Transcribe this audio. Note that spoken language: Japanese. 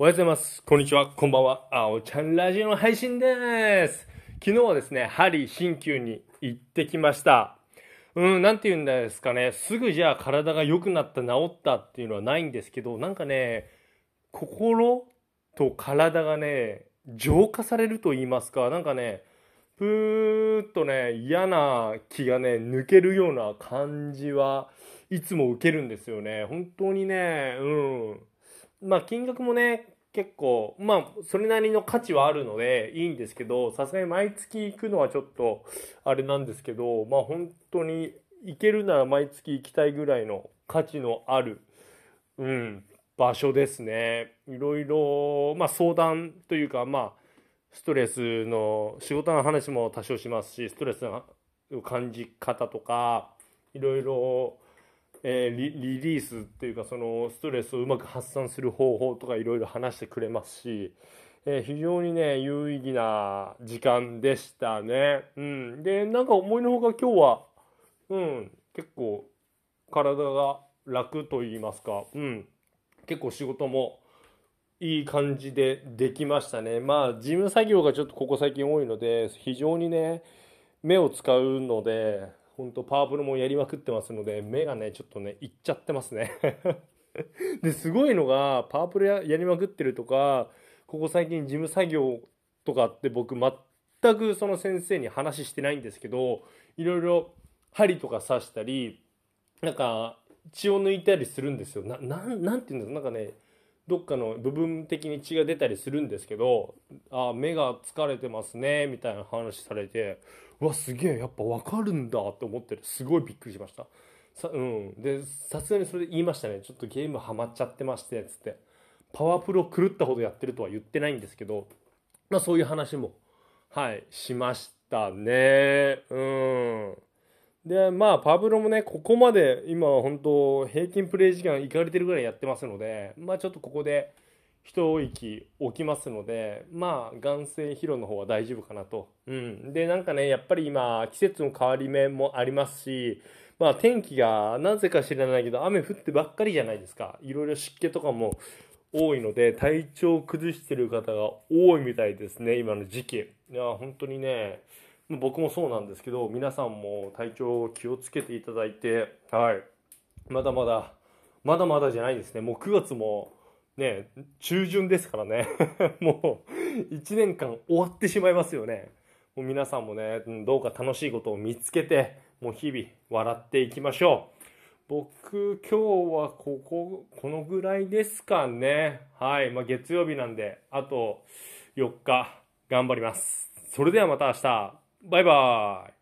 おはようございます。こんにちは。こんばんは。あおちゃんラジオの配信でーす。昨日はですね、針鍼灸に行ってきました。うん、なんて言うんですかね。すぐじゃあ体が良くなった、治ったっていうのはないんですけど、なんかね、心と体がね、浄化されると言いますか、なんかね、ぷーっとね、嫌な気がね、抜けるような感じはいつも受けるんですよね。本当にね、うん。まあ金額もね、結構、まあそれなりの価値はあるのでいいんですけど、さすがに毎月行くのはちょっとあれなんですけど、まあ本当に行けるなら毎月行きたいぐらいの価値のある、うん、場所ですね。いろいろ、まあ相談というか、まあストレスの、仕事の話も多少しますし、ストレスの感じ方とか、いろいろ、えーリリースっていうかそのストレスをうまく発散する方法とかいろいろ話してくれますし、えー非常にね有意義な時間でしたね。うん、でなんか思いのほか今日は、うん、結構体が楽と言いますか、うん、結構仕事もいい感じでできましたね。まあ事務作業がちょっとここ最近多いので非常にね目を使うので本当パワープロもやりまくってますので目がねちょっとねいっちゃってますね。ですごいのがパワープロややりまくってるとかここ最近事務作業とかって僕全くその先生に話してないんですけどいろいろ針とか刺したりなんか血を抜いたりするんですよ。ななんなんていうんですか？なんかねどっかの部分的に血が出たりするんですけどあ目が疲れてますねみたいな話されてうわすげえやっぱ分かるんだって思ってるすごいびっくりしました。さ,、うん、でさすがにそれで言いましたね。ちょっとゲームハマっちゃってましてつって。パワープロ狂ったほどやってるとは言ってないんですけどまあそういう話もはいしましたね。うん。でまあパワプロもねここまで今本当平均プレイ時間いかれてるぐらいやってますのでまあちょっとここで一息置きますのでまあ眼性疲労の方は大丈夫かなと、うん、でなんかねやっぱり今季節の変わり目もありますしまあ天気がなぜか知らないけど雨降ってばっかりじゃないですか。いろいろ湿気とかも多いので体調を崩してる方が多いみたいですね今の時期。いや本当にね僕もそうなんですけど皆さんも体調気をつけていただいてはい。まだまだまだまだじゃないですね。もう9月もね中旬ですからね。もう1年間終わってしまいますよね。もう皆さんもねどうか楽しいことを見つけてもう日々笑っていきましょう。僕今日はこここのぐらいですかね。はい。まあ月曜日なんであと4日頑張ります。それではまた明日。バイバイ。